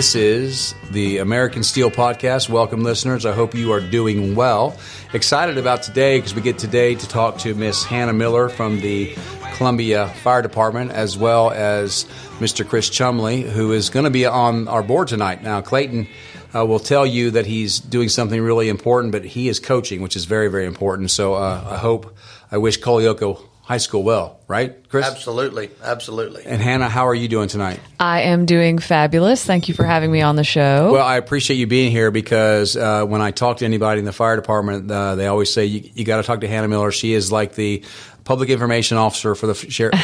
This is the American Steele Podcast. Welcome, listeners. I hope you are doing well. Excited about today because we get today to talk to Miss Hannah Miller from the Columbia Fire Department, as well as Mr. Chris Chumlee, who is going to be on our board tonight. Now, Clayton uh, will tell you that he's doing something really important, but he is coaching, which is very, very important. So uh, I hope, I wish Culleoka High School well, right, Chris? Absolutely, absolutely. And Hannah, how are you doing tonight? I am doing fabulous. Thank you for having me on the show. Well, I appreciate you being here because uh, when I talk to anybody in the fire department, uh, they always say you, you got to talk to Hannah Miller. She is like the public information officer for the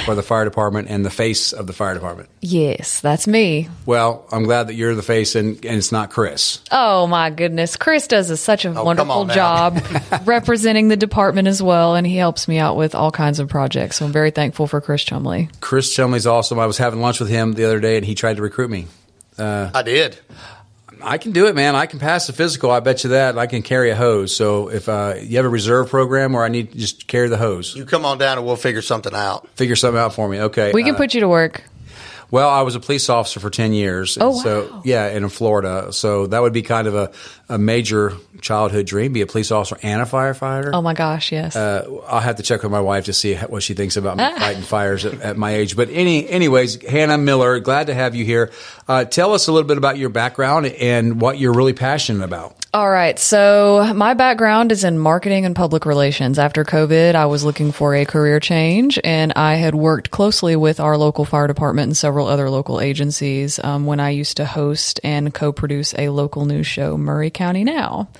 for the fire department and the face of the fire department. Yes, that's me. Well, I'm glad that you're the face and, and it's not Chris. Oh my goodness, Chris does a, such a Oh, wonderful job representing the department as well, and he helps me out with all kinds of projects. So I'm very thankful for Chris Chumlee. Chris Chumlee's awesome. I was having lunch with him the other day and he tried to recruit me. Uh, I did. I can do it, man. I can pass the physical. I bet you that. I can carry a hose. So if uh, you have a reserve program where I need to just carry the hose, You come on down and we'll figure something out. figure something out for me. Okay. We can Uh, put you to work. Well, I was a police officer for 10 years. Oh, wow. So, yeah, and in Florida. So that would be kind of a, a major childhood dream, be a police officer and a firefighter. Oh my gosh, yes. Uh, I'll have to check with my wife to see what she thinks about me fighting fires at, at my age. But any, anyways, Hannah Miller, glad to have you here. Uh, tell us a little bit about your background and what you're really passionate about. All right. So, my background is in marketing and public relations. After COVID, I was looking for a career change, and I had worked closely with our local fire department and several other local agencies um, when I used to host and co produce a local news show, Maury County Now.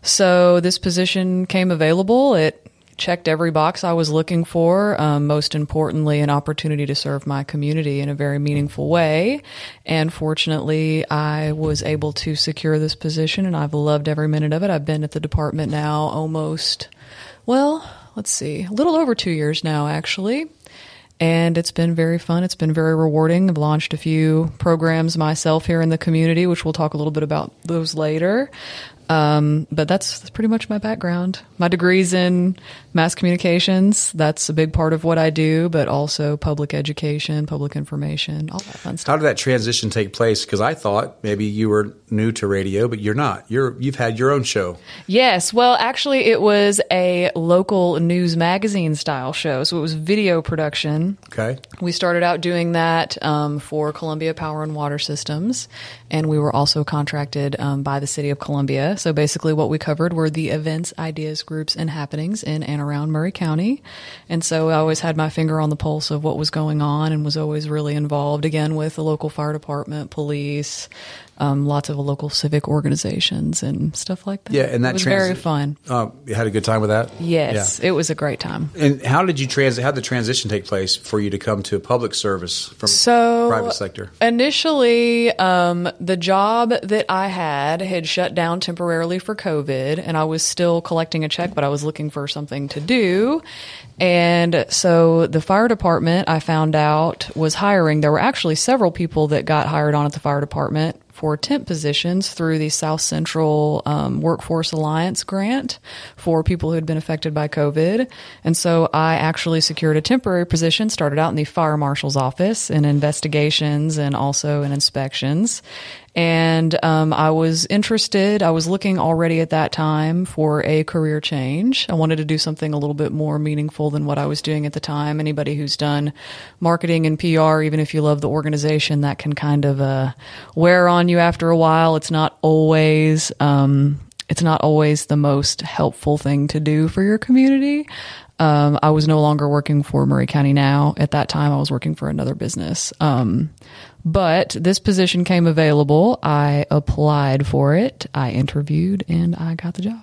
So, this position came available. It checked every box I was looking for. Um, most importantly, an opportunity to serve my community in a very meaningful way. And fortunately, I was able to secure this position, and I've loved every minute of it. I've been at the department now almost, well, let's see, a little over two years now, actually. And it's been very fun. It's been very rewarding. I've launched a few programs myself here in the community, which we'll talk a little bit about those later. Um, but that's, that's pretty much my background. My degrees in mass communications. That's a big part of what I do, but also public education, public information, all that fun stuff. How did that transition take place? Because I thought maybe you were new to radio, but you're not. You're you've had your own show. Yes. Well, actually, it was a local news magazine style show. So it was video production. Okay. We started out doing that um, for Columbia Power and Water Systems, and we were also contracted um, by the city of Columbia. So basically, what we covered were the events, ideas, groups, and happenings in and around Maury County. And so I always had my finger on the pulse of what was going on and was always really involved again with the local fire department, police, um, lots of local civic organizations, and stuff like that. Yeah, and that it was transi- very fun. Uh, you had a good time with that. Yes, it was a great time. And how did you trans? How did the transition take place for you to come to public service from So private sector? Initially, um, the job that I had had shut down temporarily for COVID, and I was still collecting a check, but I was looking for something to do. And so the fire department, I found out, was hiring. There were actually several people that got hired on at the fire department for temp positions through the South Central um, Workforce Alliance grant for people who had been affected by COVID. And so I actually secured a temporary position, started out in the fire marshal's office in investigations and also in inspections. And um, I was interested. I was looking already at that time for a career change. I wanted to do something a little bit more meaningful than what I was doing at the time. Anybody who's done marketing and PR, even if you love the organization, that can kind of uh, wear on you after a while. It's not always. Um, it's not always the most helpful thing to do for your community. Um, I was no longer working for Maury County now. At that time, I was working for another business. Um, but this position came available. I applied for it. I interviewed and I got the job.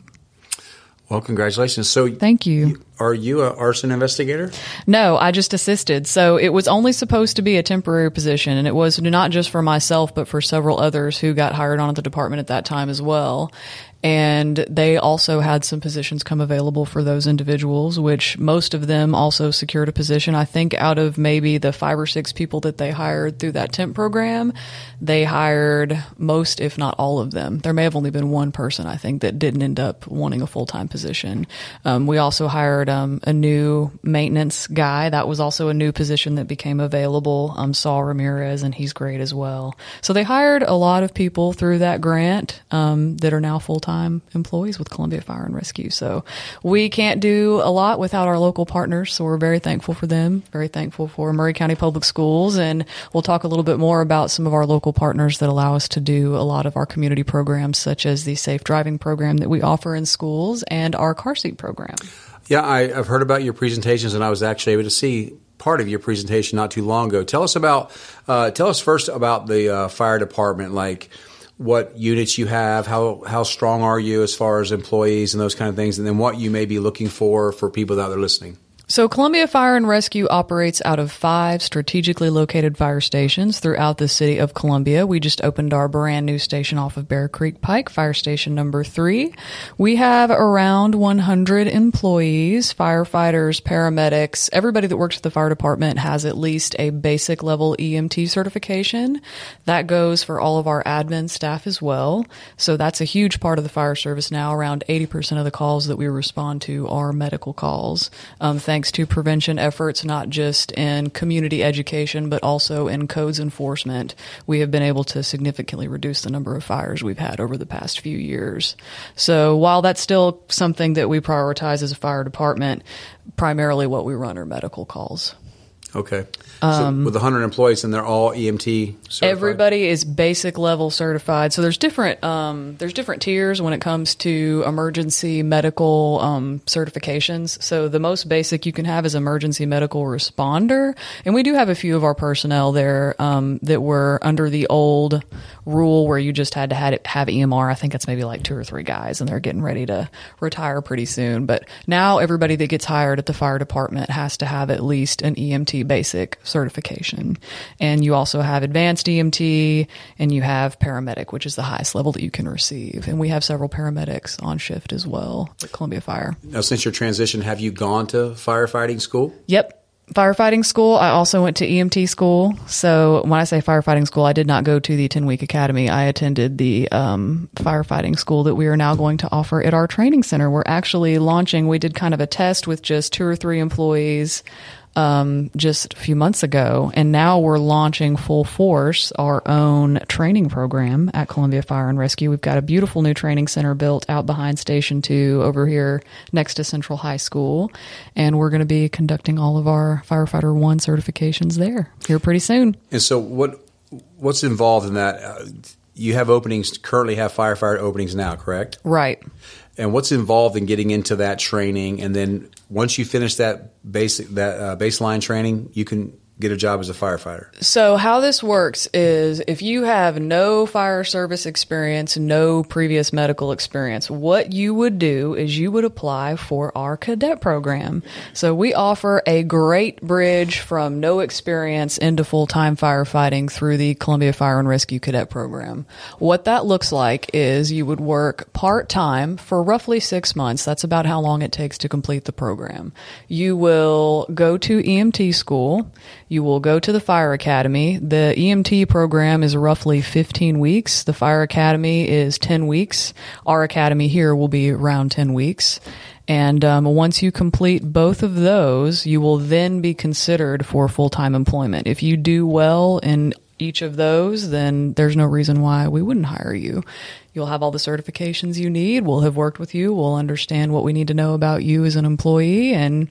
Well, congratulations. So, Thank you. are you an arson investigator? No, I just assisted. So it was only supposed to be a temporary position, and it was not just for myself, but for several others who got hired on at the department at that time as well. And they also had some positions come available for those individuals, which most of them also secured a position. I think out of maybe the five or six people that they hired through that temp program, they hired most, if not all of them. There may have only been one person, I think, that didn't end up wanting a full time position. Um, we also hired um, a new maintenance guy. That was also a new position that became available. Um, Saul Ramirez, and he's great as well. So they hired a lot of people through that grant um, that are now full time employees with Columbia Fire and Rescue. So we can't do a lot without our local partners. So we're very thankful for them, very thankful for Maury County Public Schools. And we'll talk a little bit more about some of our local partners that allow us to do a lot of our community programs, such as the safe driving program that we offer in schools and our car seat program. Yeah, I, have heard about your presentations, and I was actually able to see part of your presentation not too long ago. Tell us about, uh, tell us first about the uh, fire department, like what units you have, how how strong are you as far as employees and those kind of things, and then what you may be looking for for people that are listening. So, Columbia Fire and Rescue operates out of five strategically located fire stations throughout the city of Columbia. We just opened our brand new station off of Bear Creek Pike, fire station number three. We have around 100 employees, firefighters, paramedics. Everybody that works at the fire department has at least a basic level EMT certification. That goes for all of our admin staff as well. So, that's a huge part of the fire service now. Around 80% of the calls that we respond to are medical calls. Um, thanks to prevention efforts, not just in community education, but also in codes enforcement, we have been able to significantly reduce the number of fires we've had over the past few years. So while that's still something that we prioritize as a fire department, primarily what we run are medical calls. Okay. Um, so with 100 employees, and they're all EMT certified? Everybody is basic level certified. So there's different um, there's different tiers when it comes to emergency medical um, certifications. So the most basic you can have is emergency medical responder, and we do have a few of our personnel there um, that were under the old rule where you just had to have, have EMR. I think it's maybe like two or three guys, and they're getting ready to retire pretty soon. But now everybody that gets hired at the fire department has to have at least an EMT basic certification. And you also have advanced EMT and you have paramedic, which is the highest level that you can receive. And we have several paramedics on shift as well at Columbia Fire. Now, since your transition, have you gone to firefighting school? Yep firefighting school. I also went to EMT school. So when I say firefighting school, I did not go to the 10 week academy. I attended the um, firefighting school that we are now going to offer at our training center. We're actually launching, we did kind of a test with just two or three employees um, just a few months ago, and now we're launching full force our own training program at Columbia Fire and Rescue. We've got a beautiful new training center built out behind Station Two over here next to Central High School, and we're going to be conducting all of our Firefighter One certifications there here pretty soon. And so, what what's involved in that? Uh, you have openings currently have firefighter openings now, correct? Right and what's involved in getting into that training. And then once you finish that basic that uh, baseline training you can get a job as a firefighter? So, how this works is if you have no fire service experience, no previous medical experience, what you would do is you would apply for our cadet program. So, we offer a great bridge from no experience into full time firefighting through the Columbia Fire and Rescue Cadet Program. What that looks like is you would work part time for roughly six months. That's about how long it takes to complete the program. You will go to EMT school you will go to the fire academy. The EMT program is roughly 15 weeks. The fire academy is 10 weeks. Our academy here will be around 10 weeks. And um, once you complete both of those, you will then be considered for full time employment. If you do well in each of those, then there's no reason why we wouldn't hire you. You'll have all the certifications you need. We'll have worked with you. We'll understand what we need to know about you as an employee and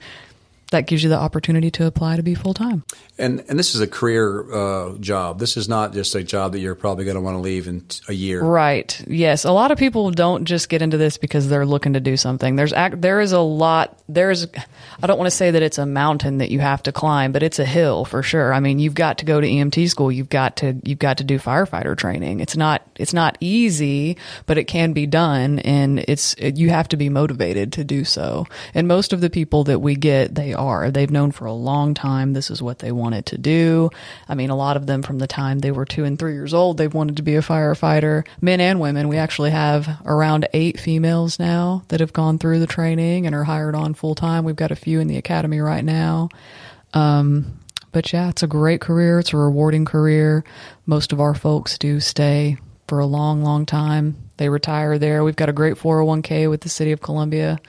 that gives you the opportunity to apply to be full time. And and this is a career uh, job. This is not just a job that you're probably going to want to leave in a year. Right. Yes. A lot of people don't just get into this because they're looking to do something. There's there is a lot. There's I don't want to say that it's a mountain that you have to climb, but it's a hill for sure. I mean, you've got to go to EMT school. You've got to you've got to do firefighter training. It's not it's not easy, but it can be done, and it's you have to be motivated to do so. And most of the people that we get, they are. They've known for a long time this is what they wanted to do. I mean, a lot of them from the time they were two and three years old, they've wanted to be a firefighter, men and women. We actually have around eight females now that have gone through the training and are hired on full time. We've got a few in the academy right now. Um, but yeah, it's a great career. It's a rewarding career. Most of our folks do stay for a long, long time. They retire there. We've got a great 401k with the city of Columbia.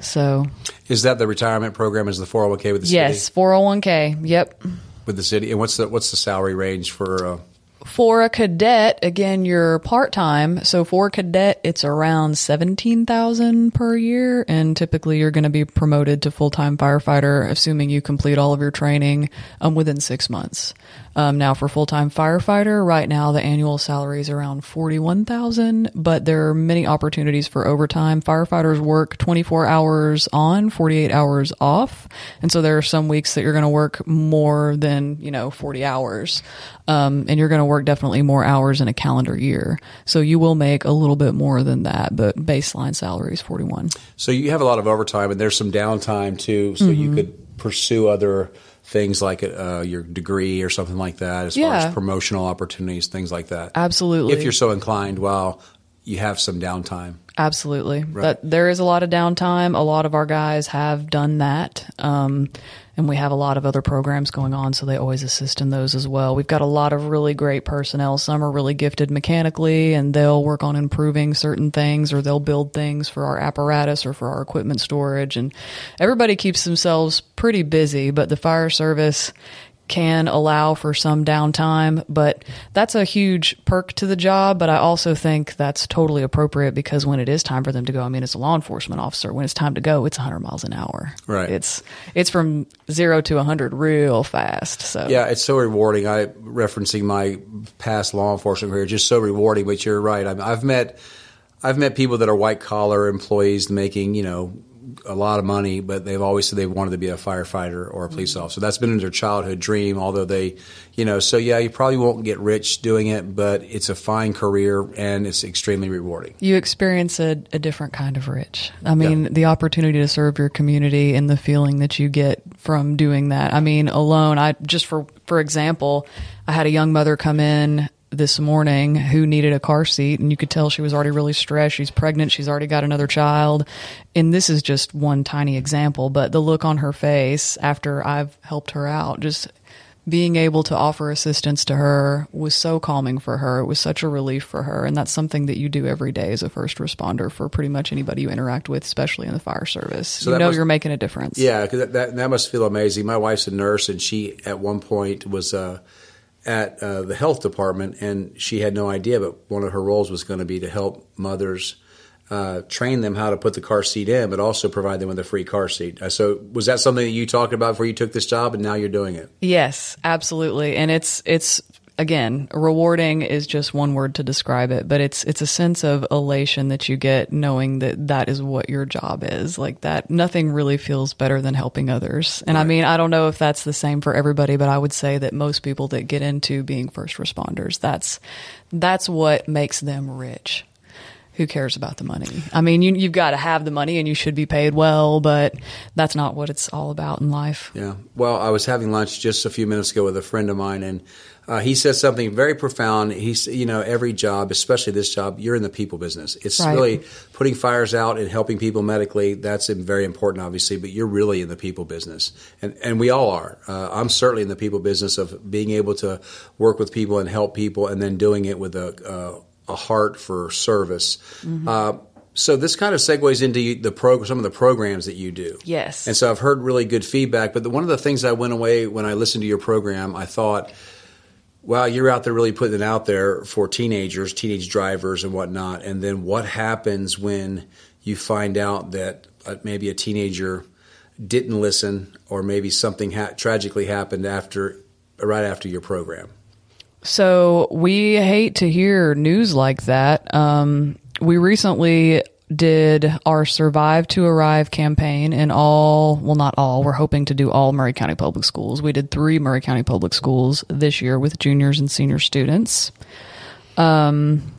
So, Is that the retirement program? Is the 401k with the city? yes, 401k. Yep. With the city, and what's the what's the salary range for? Uh, For a cadet, again, you're part time. So for a cadet, it's around seventeen thousand per year, and typically you're going to be promoted to full time firefighter, assuming you complete all of your training um, within six months. Um, now, for full time firefighter, right now the annual salary is around forty one thousand, but there are many opportunities for overtime. Firefighters work twenty four hours on, forty eight hours off, and so there are some weeks that you're going to work more than you know forty hours, um, and you're going to work definitely more hours in a calendar year. So you will make a little bit more than that, but baseline salary is forty one. so you have a lot of overtime, and there's some downtime too, so Mm-hmm. you could pursue other things like uh, your degree or something like that, as far as promotional opportunities, things like that. Absolutely. If you're so inclined, while you have some downtime. Absolutely. But there is a lot of downtime. A lot of our guys have done that. Um, and we have a lot of other programs going on, so they always assist in those as well. We've got a lot of really great personnel. Some are really gifted mechanically, and they'll work on improving certain things, or they'll build things for our apparatus or for our equipment storage. And everybody keeps themselves pretty busy, but the fire service can allow for some downtime, but that's a huge perk to the job. But I also think that's totally appropriate because when it is time for them to go, I mean, it's a law enforcement officer. When it's time to go, it's 100 miles an hour. Right. It's it's from zero to 100 real fast. So Yeah, it's so rewarding. I referencing my past law enforcement career, just so rewarding. But you're right. I, I've met, I've met people that are white collar employees making, you know, a lot of money, but they've always said they wanted to be a firefighter or a police mm-hmm. officer. That's been their childhood dream. Although they, you know, so yeah, you probably won't get rich doing it, but it's a fine career and it's extremely rewarding. you experience a, a different kind of rich. I mean, Yeah. the opportunity to serve your community and the feeling that you get from doing that. I mean, alone, I just for for example, I had a young mother come in this morning who needed a car seat and you could tell she was already really stressed. She's pregnant, she's already got another child. And this is just one tiny example, but the look on her face after I've helped her out just being able to offer assistance to her was so calming for her. It was such a relief for her. And that's something that you do every day as a first responder for pretty much anybody you interact with, especially in the fire service. you know must- you're making a difference. Yeah, because that, that that must feel amazing. My wife's a nurse, and she at one point was uh, at uh, the health department, and she had no idea, but one of her roles was going to be to help mothers. Uh, train them how to put the car seat in, but also provide them with a free car seat. Uh, so, was that something that you talked about before you took this job, and now you're doing it? Yes, absolutely. And it's it's again, rewarding is just one word to describe it, but it's it's a sense of elation that you get knowing that that is what your job is. Like that nothing really feels better than helping others. And I mean, I don't know if that's the same for everybody, but I would say that most people that get into being first responders, that's that's what makes them rich. Who cares about the money? I mean, you, you've got to have the money and you should be paid well, but that's not what it's all about in life. Yeah. Well, I was having lunch just a few minutes ago with a friend of mine, and uh, he said something very profound. He's, you know, every job, especially this job, you're in the people business. It's Right. really putting fires out and helping people medically. That's very important, obviously, but you're really in the people business, and and we all are. Uh, I'm certainly in the people business of being able to work with people and help people, and then doing it with a uh, a heart for service. Uh, so this kind of segues into the prog- some of the programs that you do. Yes. And so I've heard really good feedback. But the, one of the things I went away when I listened to your program, I thought, wow, you're out there really putting it out there for teenagers, teenage drivers, and whatnot. And then what happens when you find out that uh, maybe a teenager didn't listen, or maybe something ha- tragically happened after, right after your program? So we hate to hear news like that. Um, we recently did our Survive to Arrive campaign in all, well, not all, we're hoping to do all Maury County Public Schools. We did three Maury County Public Schools this year with juniors and senior students. Um,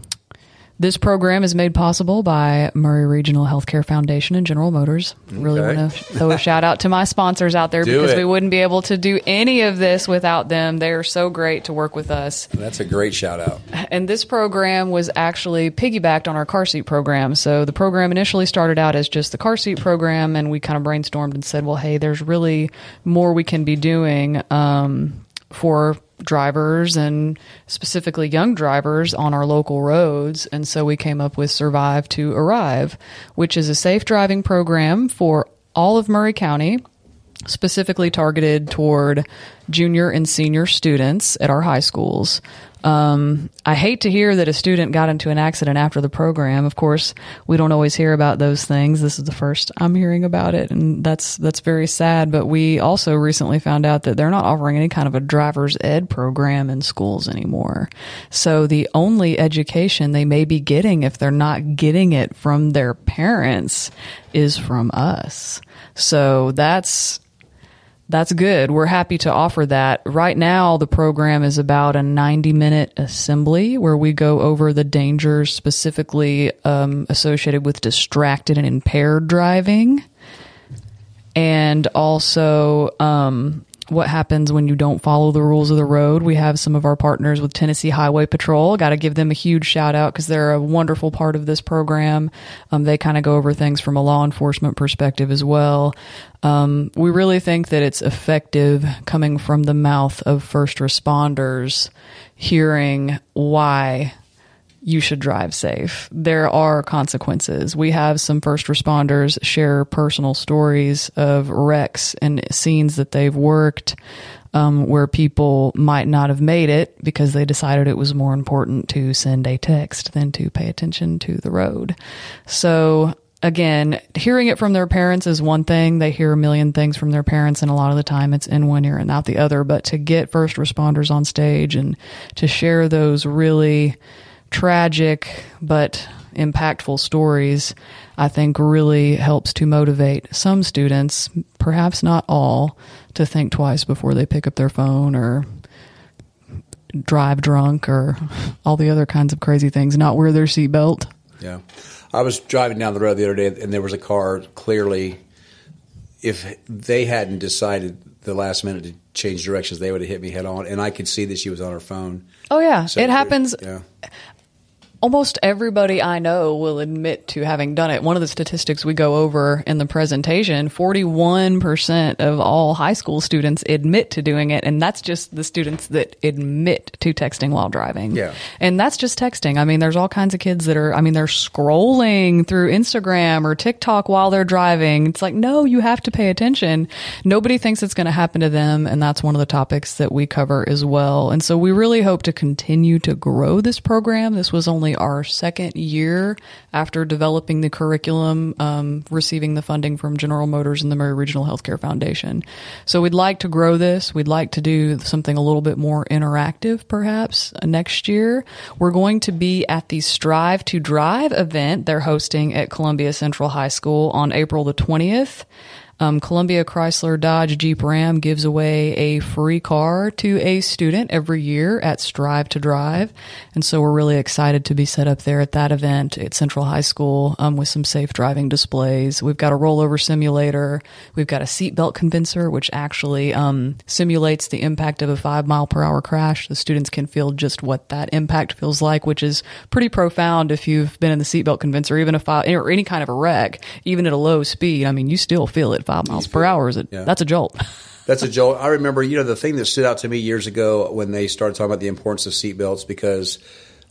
This program is made possible by Maury Regional Healthcare Foundation and General Motors. Really Okay. want to throw a shout out to my sponsors out there Do because it. we wouldn't be able to do any of this without them. They are so great to work with us. That's a great shout out. And this program was actually piggybacked on our car seat program. So the program initially started out as just the car seat program, and we kind of brainstormed and said, well, hey, there's really more we can be doing um, for drivers and specifically young drivers on our local roads. And so we came up with Survive to Arrive, which is a safe driving program for all of Maury County specifically targeted toward junior and senior students at our high schools. Um, I hate to hear that a student got into an accident after the program. Of course, we don't always hear about those things. This is the first I'm hearing about it, and that's that's very sad. But we also recently found out that they're not offering any kind of a driver's ed program in schools anymore. So the only education they may be getting, if they're not getting it from their parents, is from us. So that's that's good. We're happy to offer that. Right now, the program is about a 90 minute assembly where we go over the dangers specifically um, associated with distracted and impaired driving. And also, um, what happens when you don't follow the rules of the road. We have some of our partners with Tennessee Highway Patrol. Got to give them a huge shout out because they're a wonderful part of this program. Um, they kind of go over things from a law enforcement perspective as well. Um, we really think that it's effective coming from the mouth of first responders, hearing why you should drive safe. There are consequences. We have some first responders share personal stories of wrecks and scenes that they've worked um, where people might not have made it because they decided it was more important to send a text than to pay attention to the road. So, again, hearing it from their parents is one thing. They hear a million things from their parents, and a lot of the time it's in one ear and out the other. But to get first responders on stage and to share those really tragic but impactful stories, I think really helps to motivate some students, perhaps not all, to think twice before they pick up their phone or drive drunk or all the other kinds of crazy things, not wear their seatbelt. Yeah. I was driving down the road the other day, and there was a car clearly. If they hadn't decided the last minute to change directions, they would have hit me head on, and I could see that she was on her phone. Oh, yeah. So it happens. Yeah. Almost everybody I know will admit to having done it. One of the statistics we go over in the presentation 41% of all high school students admit to doing it. And that's just the students that admit to texting while driving. Yeah. And that's just texting. I mean, there's all kinds of kids that are, I mean, they're scrolling through Instagram or TikTok while they're driving. It's like, no, you have to pay attention. Nobody thinks it's going to happen to them. And that's one of the topics that we cover as well. And so we really hope to continue to grow this program. This was only our second year after developing the curriculum, um, receiving the funding from General Motors and the Maury Regional Healthcare Foundation. So we'd like to grow this. We'd like to do something a little bit more interactive, perhaps next year. We're going to be at the Strive to Drive event they're hosting at Columbia Central High School on April the 20th. Um, Columbia Chrysler Dodge Jeep Ram gives away a free car to a student every year at Strive to Drive. And so we're really excited to be set up there at that event at Central High School um, with some safe driving displays. We've got a rollover simulator. We've got a seatbelt convincer, which actually um, simulates the impact of a five mile per hour crash. The students can feel just what that impact feels like, which is pretty profound if you've been in the seatbelt convincer, even if I, or any kind of a wreck, even at a low speed. I mean, you still feel it five miles per hour. Is it? Yeah. That's a jolt. That's a jolt. I remember, you know, the thing that stood out to me years ago when they started talking about the importance of seatbelts because,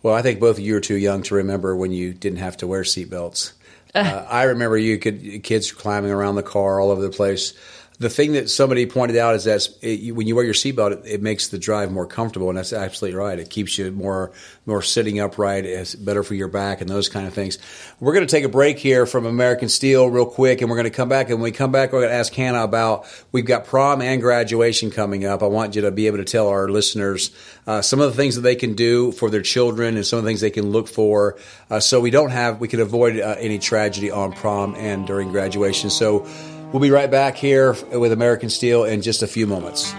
well, I think both of you are too young to remember when you didn't have to wear seatbelts. Uh, I remember you could kids climbing around the car all over the place. The thing that somebody pointed out is that it, when you wear your seatbelt, it, it makes the drive more comfortable, and that's absolutely right. It keeps you more more sitting upright. It's better for your back and those kind of things. We're going to take a break here from American Steele real quick, and we're going to come back. And when we come back, we're going to ask Hannah about we've got prom and graduation coming up. I want you to be able to tell our listeners uh, some of the things that they can do for their children and some of the things they can look for, uh, so we don't have we can avoid uh, any tragedy on prom and during graduation. So. We'll be right back here with American Steele in just a few moments.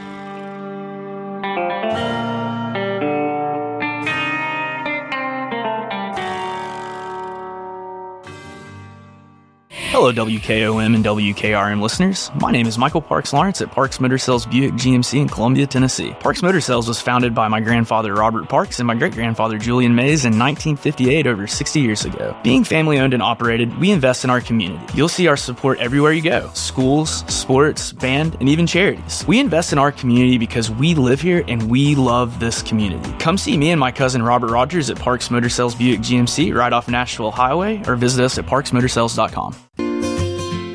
Hello, WKOM and WKRM listeners. My name is Michael Parks Lawrence at Parks Motor Sales Buick GMC in Columbia, Tennessee. Parks Motor Sales was founded by my grandfather Robert Parks and my great grandfather Julian Mays in 1958, over 60 years ago. Being family owned and operated, we invest in our community. You'll see our support everywhere you go schools, sports, band, and even charities. We invest in our community because we live here and we love this community. Come see me and my cousin Robert Rogers at Parks Motor Sales Buick GMC right off Nashville Highway or visit us at parksmotorsales.com.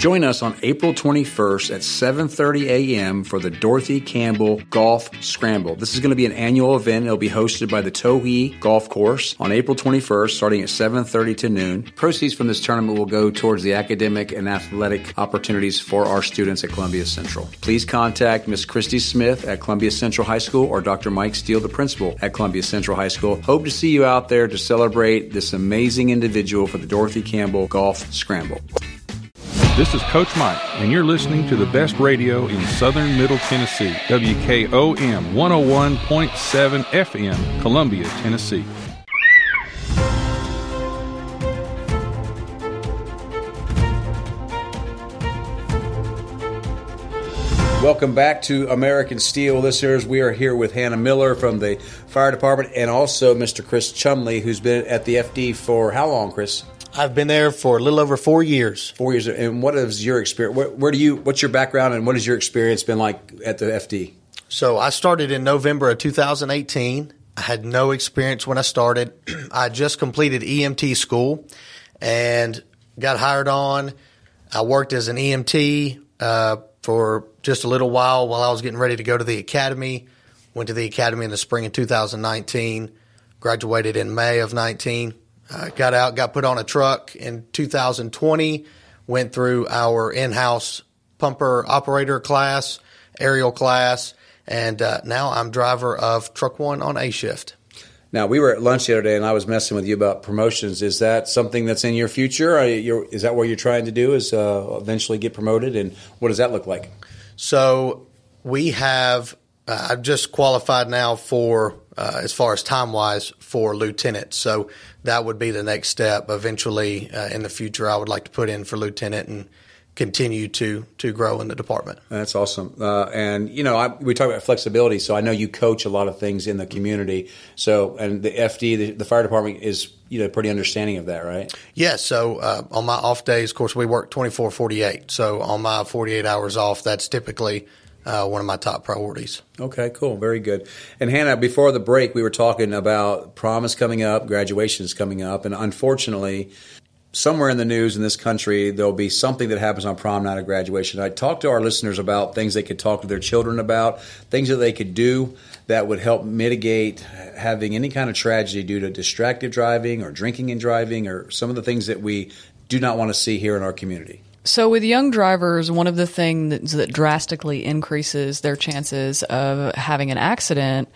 Join us on April 21st at 7:30 a.m. for the Dorothy Campbell Golf Scramble. This is going to be an annual event. It'll be hosted by the Towhee Golf Course on April 21st, starting at 7:30 to noon. Proceeds from this tournament will go towards the academic and athletic opportunities for our students at Columbia Central. Please contact Miss Christy Smith at Columbia Central High School or Dr. Mike Steele, the principal at Columbia Central High School. Hope to see you out there to celebrate this amazing individual for the Dorothy Campbell Golf Scramble. This is Coach Mike, and you're listening to the best radio in southern Middle Tennessee, WKOM 101.7 FM, Columbia, Tennessee. Welcome back to American Steele listeners. We are here with Hannah Miller from the fire department and also Mr. Chris Chumlee, who's been at the FD for how long, Chris? I've been there for a little over four years. Four years. And what is your experience? Where, where do you? What's your background and what has your experience been like at the FD? So I started in November of 2018. I had no experience when I started. I just completed EMT school and got hired on. I worked as an EMT uh, for just a little while while I was getting ready to go to the academy. Went to the academy in the spring of 2019. Graduated in May of 19. Uh, got out, got put on a truck in 2020. Went through our in-house pumper operator class, aerial class, and uh, now I'm driver of Truck One on A shift. Now we were at lunch the other day, and I was messing with you about promotions. Is that something that's in your future? is that what you're trying to do? Is uh, eventually get promoted, and what does that look like? So we have. Uh, I've just qualified now for uh, as far as time wise for lieutenant. So that would be the next step. Eventually, uh, in the future, I would like to put in for lieutenant and continue to to grow in the department. That's awesome. Uh, and you know, I, we talk about flexibility. So I know you coach a lot of things in the community. So and the FD, the, the fire department, is you know pretty understanding of that, right? Yes. Yeah, so uh, on my off days, of course, we work 24, 48. So on my 48 hours off, that's typically uh, one of my top priorities. Okay, cool, very good. And Hannah, before the break, we were talking about prom is coming up, graduation is coming up, and unfortunately, somewhere in the news in this country, there'll be something that happens on prom night or graduation. I talk to our listeners about things they could talk to their children about, things that they could do that would help mitigate having any kind of tragedy due to distracted driving or drinking and driving or some of the things that we do not want to see here in our community. So, with young drivers, one of the things that drastically increases their chances of having an accident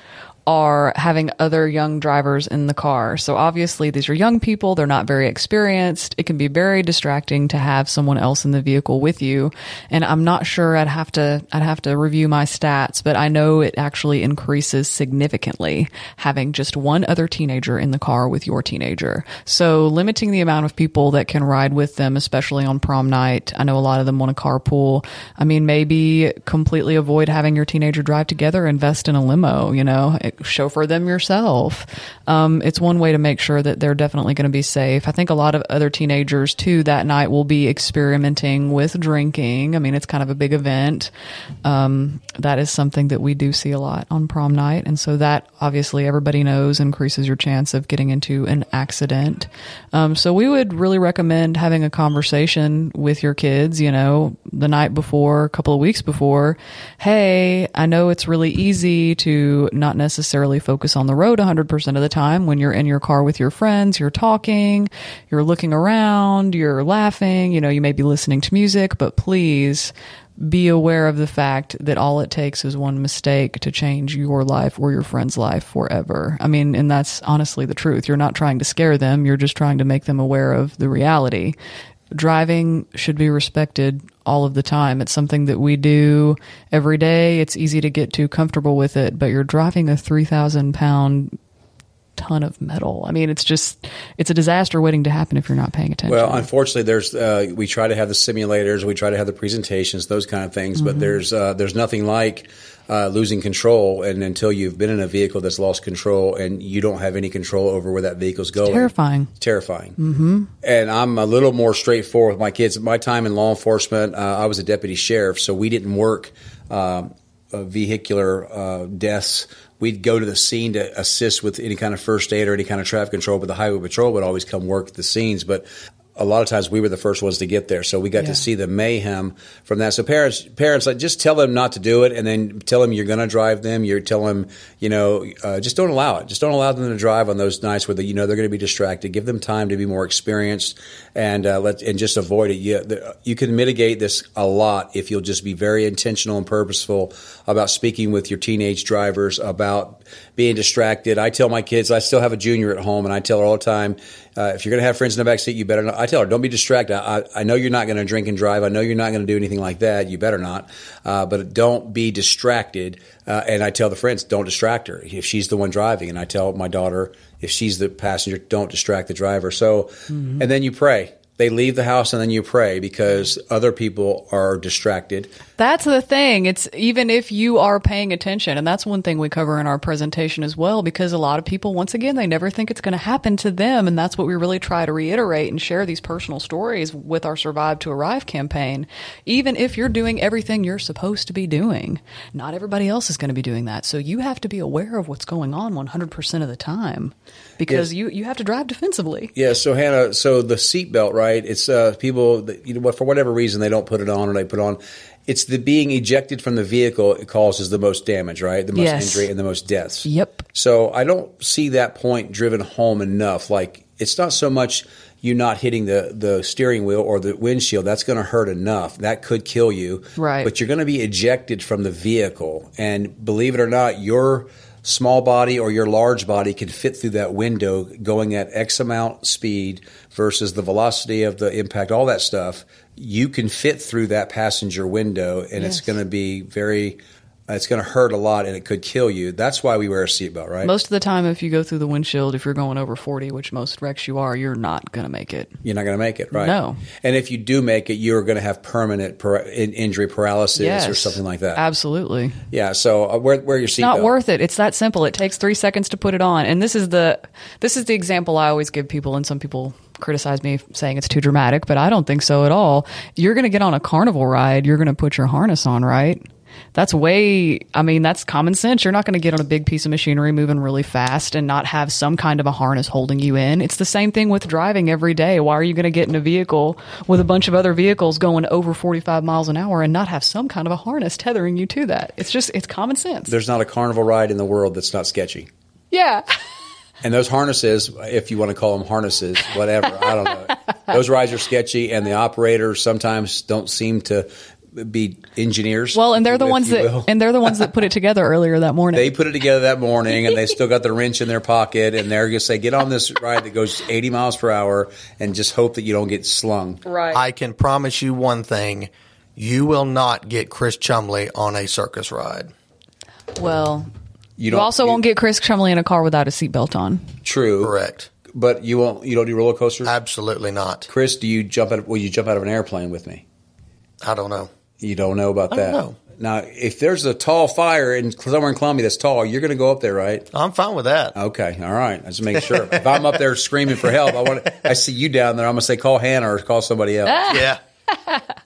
are having other young drivers in the car. So obviously these are young people, they're not very experienced. It can be very distracting to have someone else in the vehicle with you. And I'm not sure I'd have to I'd have to review my stats, but I know it actually increases significantly having just one other teenager in the car with your teenager. So limiting the amount of people that can ride with them, especially on prom night. I know a lot of them want to carpool. I mean, maybe completely avoid having your teenager drive together, invest in a limo, you know chauffeur them yourself. Um, it's one way to make sure that they're definitely going to be safe. I think a lot of other teenagers too that night will be experimenting with drinking. I mean, it's kind of a big event. Um, that is something that we do see a lot on prom night, and so that obviously everybody knows increases your chance of getting into an accident. Um, so we would really recommend having a conversation with your kids. You know, the night before, a couple of weeks before. Hey, I know it's really easy to not necessarily focus on the road 100% of the time when you're in your car with your friends, you're talking, you're looking around, you're laughing, you know, you may be listening to music, but please be aware of the fact that all it takes is one mistake to change your life or your friend's life forever. I mean, and that's honestly the truth. You're not trying to scare them, you're just trying to make them aware of the reality. Driving should be respected all of the time. It's something that we do every day. It's easy to get too comfortable with it, but you're driving a 3,000 pound ton of metal. I mean, it's just it's a disaster waiting to happen if you're not paying attention. Well, unfortunately, there's uh, we try to have the simulators, we try to have the presentations, those kind of things, mm-hmm. but there's uh, there's nothing like uh, losing control, and until you've been in a vehicle that's lost control and you don't have any control over where that vehicle's going, it's terrifying. Terrifying. Mm-hmm. And I'm a little more straightforward with my kids. My time in law enforcement, uh, I was a deputy sheriff, so we didn't work um, vehicular uh, deaths we'd go to the scene to assist with any kind of first aid or any kind of traffic control, but the highway patrol would always come work the scenes. But a lot of times we were the first ones to get there, so we got yeah. to see the mayhem from that. So parents, parents, like just tell them not to do it, and then tell them you're going to drive them. You're tell them, you know, uh, just don't allow it. Just don't allow them to drive on those nights where the, you know they're going to be distracted. Give them time to be more experienced, and uh, let and just avoid it. You, the, you can mitigate this a lot if you'll just be very intentional and purposeful about speaking with your teenage drivers about being distracted. I tell my kids, I still have a junior at home, and I tell her all the time, uh, if you're going to have friends in the back seat, you better not. I tell her, don't be distracted. I, I know you're not going to drink and drive. I know you're not going to do anything like that. You better not. Uh, but don't be distracted. Uh, and I tell the friends, don't distract her if she's the one driving. And I tell my daughter, if she's the passenger, don't distract the driver. So, mm-hmm. and then you pray they leave the house and then you pray because other people are distracted. That's the thing. It's even if you are paying attention, and that's one thing we cover in our presentation as well, because a lot of people, once again, they never think it's going to happen to them. And that's what we really try to reiterate and share these personal stories with our Survive to Arrive campaign. Even if you're doing everything you're supposed to be doing, not everybody else is going to be doing that. So you have to be aware of what's going on 100% of the time because yes. you, you have to drive defensively. Yeah. So, Hannah, so the seatbelt, right? It's uh, people, that, you know, for whatever reason, they don't put it on or they put on it's the being ejected from the vehicle it causes the most damage, right? The most yes. injury and the most deaths. Yep. So I don't see that point driven home enough. Like it's not so much you not hitting the the steering wheel or the windshield. That's going to hurt enough. That could kill you. Right. But you're going to be ejected from the vehicle, and believe it or not, your small body or your large body can fit through that window going at X amount speed versus the velocity of the impact, all that stuff you can fit through that passenger window and yes. it's going to be very it's going to hurt a lot and it could kill you. That's why we wear a seatbelt, right? Most of the time, if you go through the windshield, if you're going over 40, which most wrecks you are, you're not going to make it. You're not going to make it, right? No. And if you do make it, you're going to have permanent injury paralysis yes, or something like that. Absolutely. Yeah. So uh, wear, wear your seatbelt. Not worth it. It's that simple. It takes three seconds to put it on. And this is the this is the example I always give people, and some people criticize me saying it's too dramatic, but I don't think so at all. You're going to get on a carnival ride. You're going to put your harness on, right? That's way, I mean, that's common sense. You're not going to get on a big piece of machinery moving really fast and not have some kind of a harness holding you in. It's the same thing with driving every day. Why are you going to get in a vehicle with a bunch of other vehicles going over 45 miles an hour and not have some kind of a harness tethering you to that? It's just, it's common sense. There's not a carnival ride in the world that's not sketchy. yeah. And those harnesses, if you want to call them harnesses, whatever, I don't know. Those rides are sketchy, and the operators sometimes don't seem to be engineers. Well, and they're the ones that, will. and they're the ones that put it together earlier that morning. They put it together that morning, and they still got the wrench in their pocket, and they're going to say, "Get on this ride that goes 80 miles per hour, and just hope that you don't get slung." right. I can promise you one thing: you will not get Chris Chumlee on a circus ride. well, You you don't also won't get Chris Chumlee in a car without a seatbelt on. true, Correct. but you won't. You don't do roller coasters. Absolutely not. Chris, do you jump out? Will you jump out of an airplane with me? I don't know. You don't know about I that. know. Now, if there's a tall fire in somewhere in Columbia that's tall, you're going to go up there, right? I'm fine with that. Okay, all right. I just make sure. if I'm up there screaming for help, I want. To, I see you down there. I'm going to say call Hannah or call somebody else. Yeah.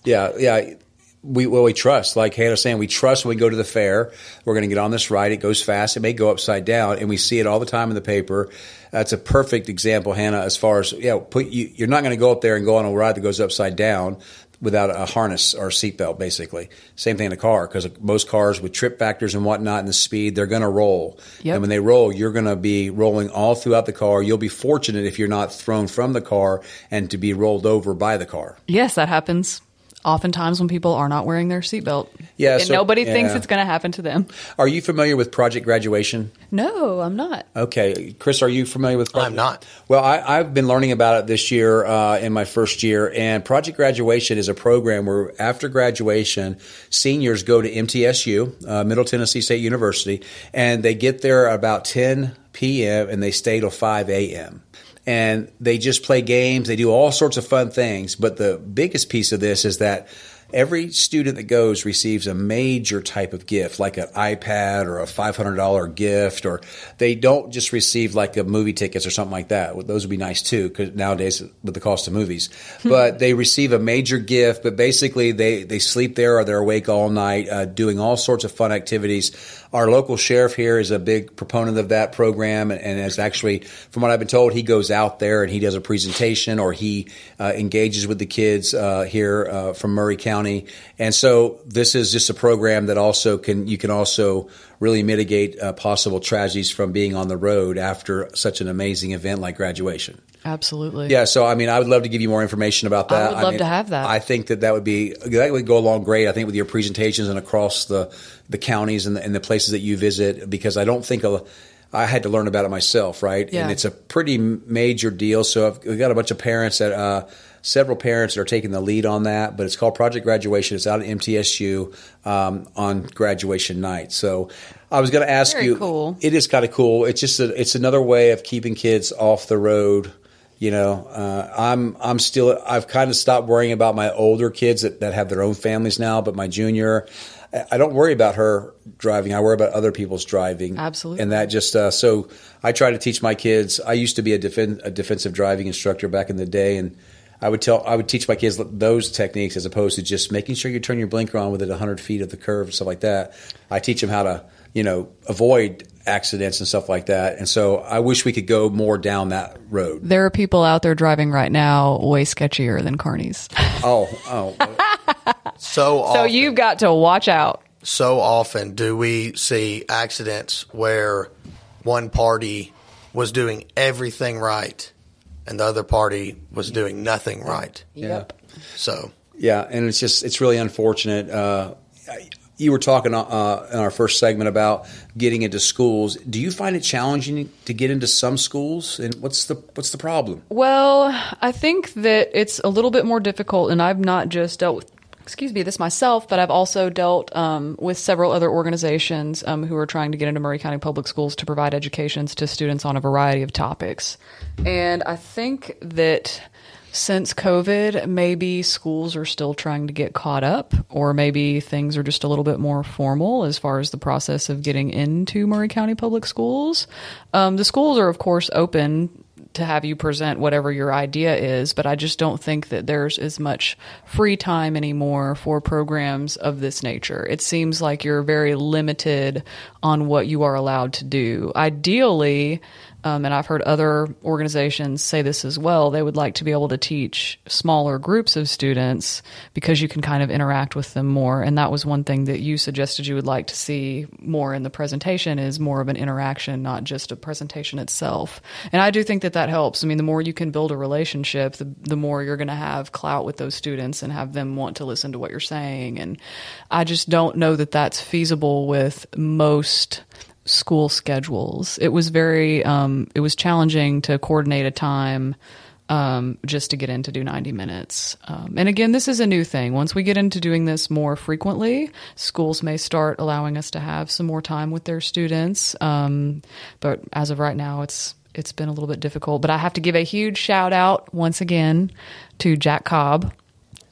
Yeah, yeah. We well, we trust. Like Hannah's saying, we trust when we go to the fair. We're going to get on this ride. It goes fast. It may go upside down, and we see it all the time in the paper. That's a perfect example, Hannah. As far as yeah, put you. You're not going to go up there and go on a ride that goes upside down without a harness or a seatbelt. Basically, same thing in a car because most cars with trip factors and whatnot and the speed, they're going to roll. Yep. And when they roll, you're going to be rolling all throughout the car. You'll be fortunate if you're not thrown from the car and to be rolled over by the car. Yes, that happens oftentimes when people are not wearing their seatbelt. Yeah, and so- nobody thinks it's going to happen to them. Are you familiar with Project Graduation? No, I'm not. Okay, Chris, are you familiar with? Project? I'm not. Well, I, I've been learning about it this year uh, in my first year, and Project Graduation is a program where after graduation, seniors go to MTSU, uh, Middle Tennessee State University, and they get there about 10 p.m. and they stay till 5 a.m. And they just play games. They do all sorts of fun things. But the biggest piece of this is that every student that goes receives a major type of gift, like an iPad or a $500 gift, or they don't just receive like a movie tickets or something like that. Those would be nice too, because nowadays with the cost of movies. but they receive a major gift, but basically they, they sleep there or they're awake all night, uh, doing all sorts of fun activities. Our local sheriff here is a big proponent of that program, and, and is actually, from what I've been told, he goes out there and he does a presentation or he uh, engages with the kids uh, here uh, from Maury County. And so this is just a program that also can you can also really mitigate uh, possible tragedies from being on the road after such an amazing event like graduation. Absolutely. Yeah, so I mean, I would love to give you more information about that. I would love mean, to have that. I think that that would be that would go along great. I think with your presentations and across the the counties and the, and the places that you visit, because I don't think a, I had to learn about it myself, right? Yeah. And it's a pretty major deal. So I've, we've got a bunch of parents that. Uh, Several parents that are taking the lead on that, but it's called Project Graduation. It's out at MTSU um, on graduation night. So I was going to ask Very you. cool. It is kind of cool. It's just a, it's another way of keeping kids off the road. You know, uh, I'm I'm still I've kind of stopped worrying about my older kids that, that have their own families now, but my junior, I- I don't worry about her driving. I worry about other people's driving. Absolutely. and that just uh, so I try to teach my kids. I used to be a, defen- a defensive driving instructor back in the day, and I would tell I would teach my kids those techniques as opposed to just making sure you turn your blinker on within 100 feet of the curve and stuff like that. I teach them how to you know avoid accidents and stuff like that. And so I wish we could go more down that road. There are people out there driving right now way sketchier than carnies. Oh, oh, So so you've got to watch out. so often do we see accidents where one party was doing everything right and the other party was doing nothing right. yeah. So Yeah, and it's just it's really unfortunate. Uh, you were talking uh, in our first segment about getting into schools. Do you find it challenging to get into some schools? And what's the what's the problem? Well, I think that it's a little bit more difficult, and I've not just dealt with, excuse me, this myself, but I've also dealt um, with several other organizations um, who are trying to get into Maury County Public Schools to provide educations to students on a variety of topics. And I think that since COVID, maybe schools are still trying to get caught up, or maybe things are just a little bit more formal as far as the process of getting into Maury County Public Schools. Um, the schools are, of course, open to have you present whatever your idea is, but I just don't think that there's as much free time anymore for programs of this nature. It seems like you're very limited on what you are allowed to do. Ideally, um, and I've heard other organizations say this as well. They would like to be able to teach smaller groups of students because you can kind of interact with them more. And that was one thing that you suggested you would like to see more in the presentation is more of an interaction, not just a presentation itself. And I do think that that helps. I mean, the more you can build a relationship, the, the more you're going to have clout with those students and have them want to listen to what you're saying. And I just don't know that that's feasible with most school schedules. It was very um, it was challenging to coordinate a time um, just to get in to do 90 minutes. Um, and again, this is a new thing. Once we get into doing this more frequently, schools may start allowing us to have some more time with their students. Um, but as of right now, it's it's been a little bit difficult. But I have to give a huge shout out once again to Jack Cobb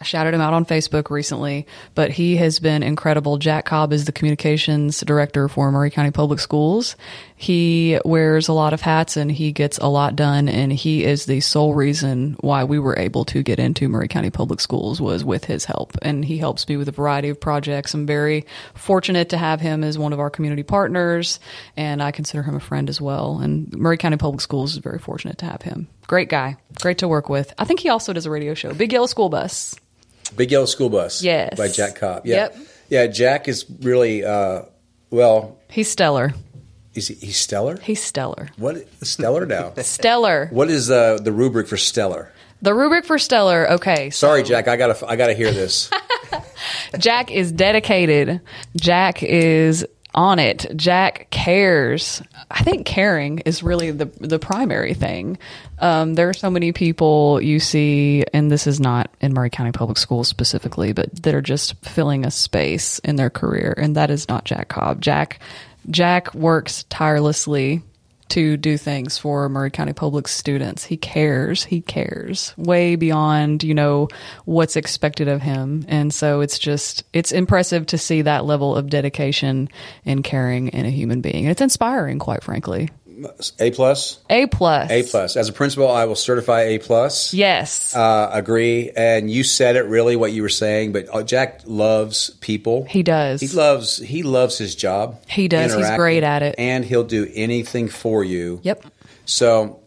I shouted him out on Facebook recently, but he has been incredible. Jack Cobb is the communications director for Maury County Public Schools. He wears a lot of hats and he gets a lot done, and he is the sole reason why we were able to get into Maury County Public Schools was with his help. And he helps me with a variety of projects. I'm very fortunate to have him as one of our community partners, and I consider him a friend as well. And Maury County Public Schools is very fortunate to have him. Great guy, great to work with. I think he also does a radio show, Big Yellow School Bus. Big Yellow School Bus. Yes. By Jack Cobb. Yeah. Yep. Yeah, Jack is really, uh, well, He's stellar. Is he, he's stellar? He's stellar. What? Stellar now? Stellar. what is uh, the rubric for stellar? The rubric for stellar. Okay. so- Sorry, Jack. I gotta, I gotta hear this. Jack is dedicated. Jack is on it. Jack cares. I think caring is really the the primary thing. Um, there are so many people you see, and this is not in Maury County Public Schools specifically, but that are just filling a space in their career, and that is not Jack Cobb. Jack Jack works tirelessly to do things for Maury County Public students. He cares. He cares way beyond, you know, what's expected of him. And so it's just, it's impressive to see that level of dedication and caring in a human being. And it's inspiring, quite frankly. A plus. A plus. A plus. As a principal, I will certify A plus. Yes. Uh, agree. And you said it really what you were saying, but uh, Jack loves people. he does. He loves he loves his job. He does. He's great at it. and he'll do anything for you. Yep. So,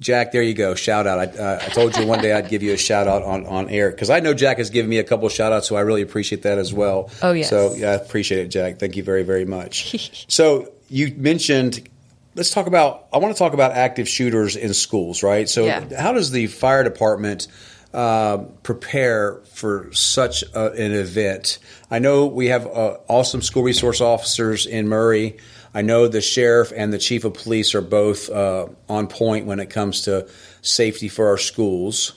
Jack, there you go. Shout out. I, uh, I told you one day I'd give you a shout out on, on air because I know Jack has given me a couple shout outs, so I really appreciate that as well. Oh, yes. So, yeah, I appreciate it, Jack. Thank you very, very much. so, you mentioned, let's talk about, I want to talk about active shooters in schools, right? So, Yeah. how does the fire department uh, prepare for such a, an event? I know we have uh, awesome school resource officers in Maury. I know the sheriff and the chief of police are both uh, on point when it comes to safety for our schools.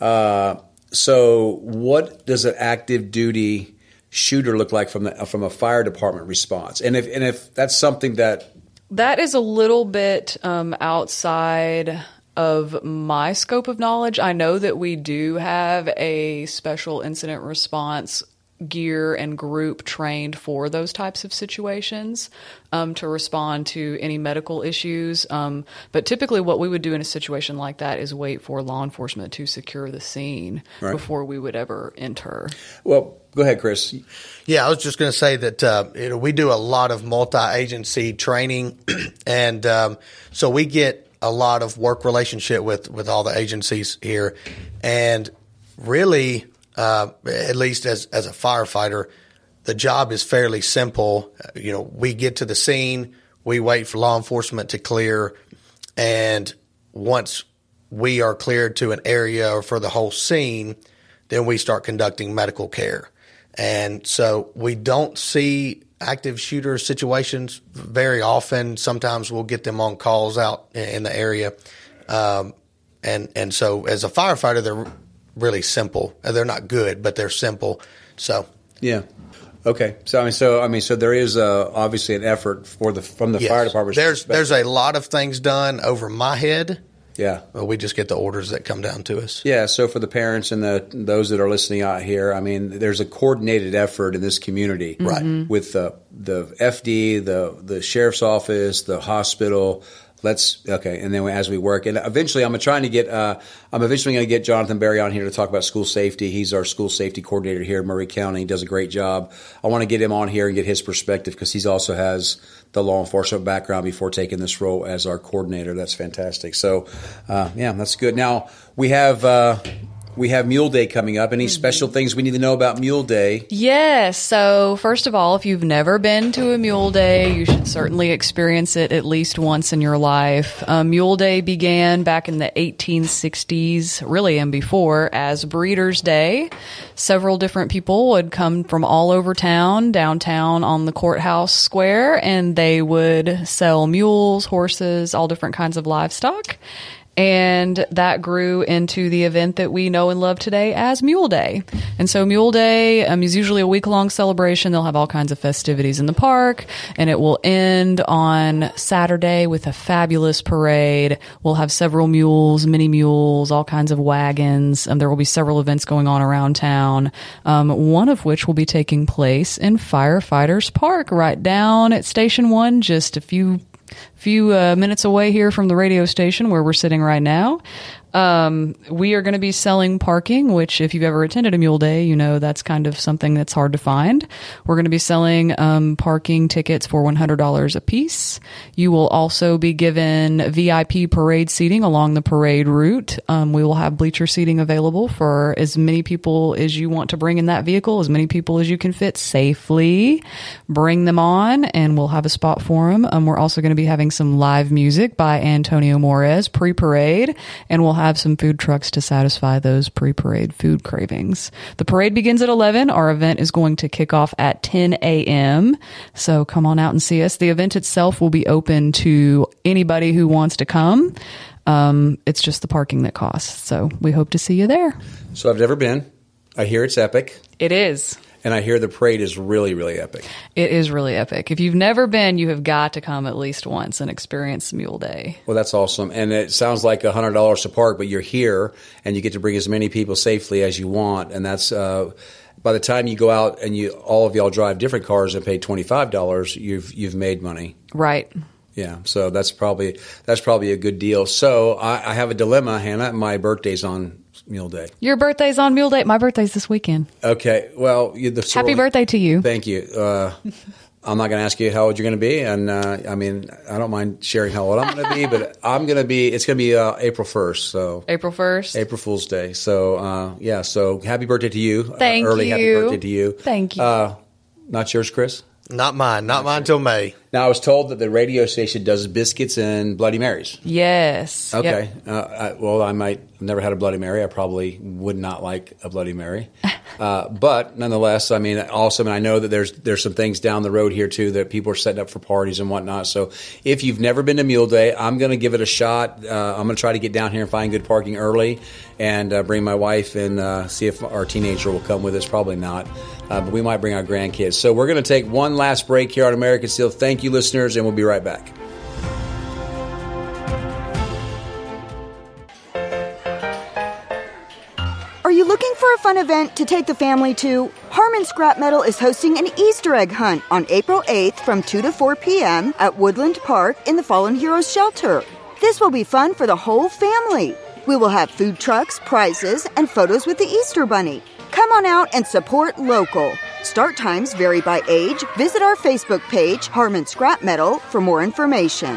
Uh, so, what does an active duty shooter look like from the, from a fire department response? And if and if that's something that That is a little bit um, outside of my scope of knowledge. I know that we do have a special incident response gear and group trained for those types of situations um, to respond to any medical issues. Um, but typically, what we would do in a situation like that is wait for law enforcement to secure the scene Right. before we would ever enter. well, go ahead, Chris. Yeah, I was just going to say that uh, you know, we do a lot of multi-agency training, and um, so we get a lot of work relationship with with all the agencies here, and really, uh, at least as as a firefighter, the job is fairly simple. You know, we get to the scene, we wait for law enforcement to clear, and once we are cleared to an area or for the whole scene, then we start conducting medical care. And so we don't see active shooter situations very often. Sometimes we'll get them on calls out in in the area. Um, and, and so as a firefighter, they're really simple. Uh, They're not good, but they're simple. So Yeah. Okay. So I mean, so I mean, so there is uh, obviously an effort for the from the yes, fire department. there's, there's a lot of things done over my head. yeah. But we just get the orders that come down to us. Yeah, so for the parents and the those that are listening out here, I mean, there's a coordinated effort in this community, Right. With the the FD, the the sheriff's office, the hospital, let's okay, and then as we work, and eventually, I'm trying to get. Uh, I'm eventually going to get Jonathan barry on here to talk about school safety. He's our school safety coordinator here in Maury County. He does a great job. I want to get him on here and get his perspective because he also has the law enforcement background before taking this role as our coordinator. That's fantastic. So, uh, yeah, that's good. Now we have. Uh, we have Mule Day coming up. Any special things we need to know about Mule Day? Yes. So, first of all, if you've never been to a Mule Day, you should certainly experience it at least once in your life. Um, Mule Day began back in the 1860s, really, and before, as Breeders' Day. Several different people would come from all over town, downtown on the courthouse square, and they would sell mules, horses, all different kinds of livestock. And that grew into the event that we know and love today as Mule Day. And so Mule Day um, is usually a week long celebration. They'll have all kinds of festivities in the park, and it will end on Saturday with a fabulous parade. We'll have several mules, mini mules, all kinds of wagons. Um, there will be several events going on around town, um, one of which will be taking place in Firefighters Park, right down at Station One, just a few few uh, minutes away here from the radio station where we're sitting right now. Um, we are going to be selling parking, which, if you've ever attended a Mule Day, you know that's kind of something that's hard to find. We're going to be selling um, parking tickets for $100 a piece. You will also be given VIP parade seating along the parade route. Um, we will have bleacher seating available for as many people as you want to bring in that vehicle, as many people as you can fit safely. Bring them on, and we'll have a spot for them. Um, we're also going to be having some live music by Antonio Morez pre parade, and we'll have some food trucks to satisfy those pre parade food cravings. The parade begins at 11. Our event is going to kick off at 10 a.m. So come on out and see us. The event itself will be open to anybody who wants to come. Um, it's just the parking that costs. So we hope to see you there. So I've never been. I hear it's epic. It is. And I hear the parade is really, really epic. It is really epic. If you've never been, you have got to come at least once and experience Mule Day. Well, that's awesome. And it sounds like a $100 to park, but you're here and you get to bring as many people safely as you want. And that's, uh, by the time you go out and you all of y'all drive different cars and pay $25, you've, you've made money. Right. Yeah, so that's probably that's probably a good deal. So I, I have a dilemma, Hannah. My birthday's on Mule Day. Your birthday's on Mule Day. My birthday's this weekend. Okay. Well, you, the Happy birthday to you. Thank you. Uh, I'm not going to ask you how old you're going to be, and uh, I mean I don't mind sharing how old I'm going to be, but I'm going to be. It's going to be uh, April 1st. So April 1st. April Fool's Day. So uh, yeah. So happy birthday to you. Thank early you. happy birthday to you. Thank you. Uh, not yours, Chris. Not mine. Not mine till May. Now I was told that the radio station does biscuits and Bloody Marys. yes. Okay. Yep. Uh, I, well, I might I've never had a Bloody Mary. I probably would not like a Bloody Mary, uh, but nonetheless, I mean, awesome. And I know that there's there's some things down the road here too that people are setting up for parties and whatnot. So if you've never been to Mule Day, I'm going to give it a shot. Uh, I'm going to try to get down here and find good parking early, and uh, bring my wife and uh, see if our teenager will come with us. Probably not. Uh, but we might bring our grandkids. So we're going to take one last break here on American Steele. Thank you, listeners, and we'll be right back. Are you looking for a fun event to take the family to? Harmon Scrap Metal is hosting an Easter egg hunt on April 8th from 2 to 4 p.m. at Woodland Park in the Fallen Heroes Shelter. This will be fun for the whole family. We will have food trucks, prizes, and photos with the Easter Bunny. Come on out and support local. Start times vary by age. Visit our Facebook page, Harmon Scrap Metal, for more information.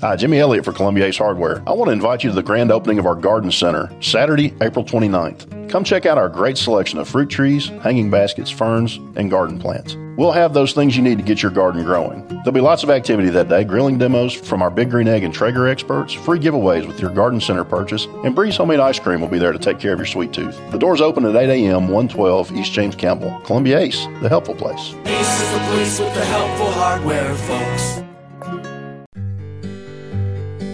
Hi, Jimmy Elliott for Columbia Ace Hardware. I want to invite you to the grand opening of our garden center, Saturday, April 29th. Come check out our great selection of fruit trees, hanging baskets, ferns, and garden plants. We'll have those things you need to get your garden growing. There'll be lots of activity that day grilling demos from our Big Green Egg and Traeger experts, free giveaways with your garden center purchase, and Breeze Homemade Ice Cream will be there to take care of your sweet tooth. The doors open at 8 a.m., 112 East James Campbell. Columbia Ace, the helpful place. Ace is the place with the helpful hardware, folks.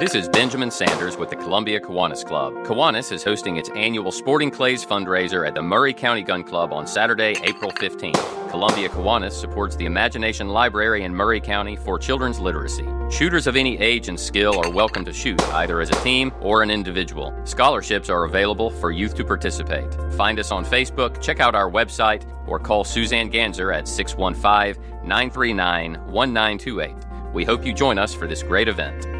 This is Benjamin Sanders with the Columbia Kiwanis Club. Kiwanis is hosting its annual Sporting Clays fundraiser at the Maury County Gun Club on Saturday, April 15th. Columbia Kiwanis supports the Imagination Library in Maury County for children's literacy. Shooters of any age and skill are welcome to shoot, either as a team or an individual. Scholarships are available for youth to participate. Find us on Facebook, check out our website, or call Suzanne Ganzer at 615 939 1928. We hope you join us for this great event.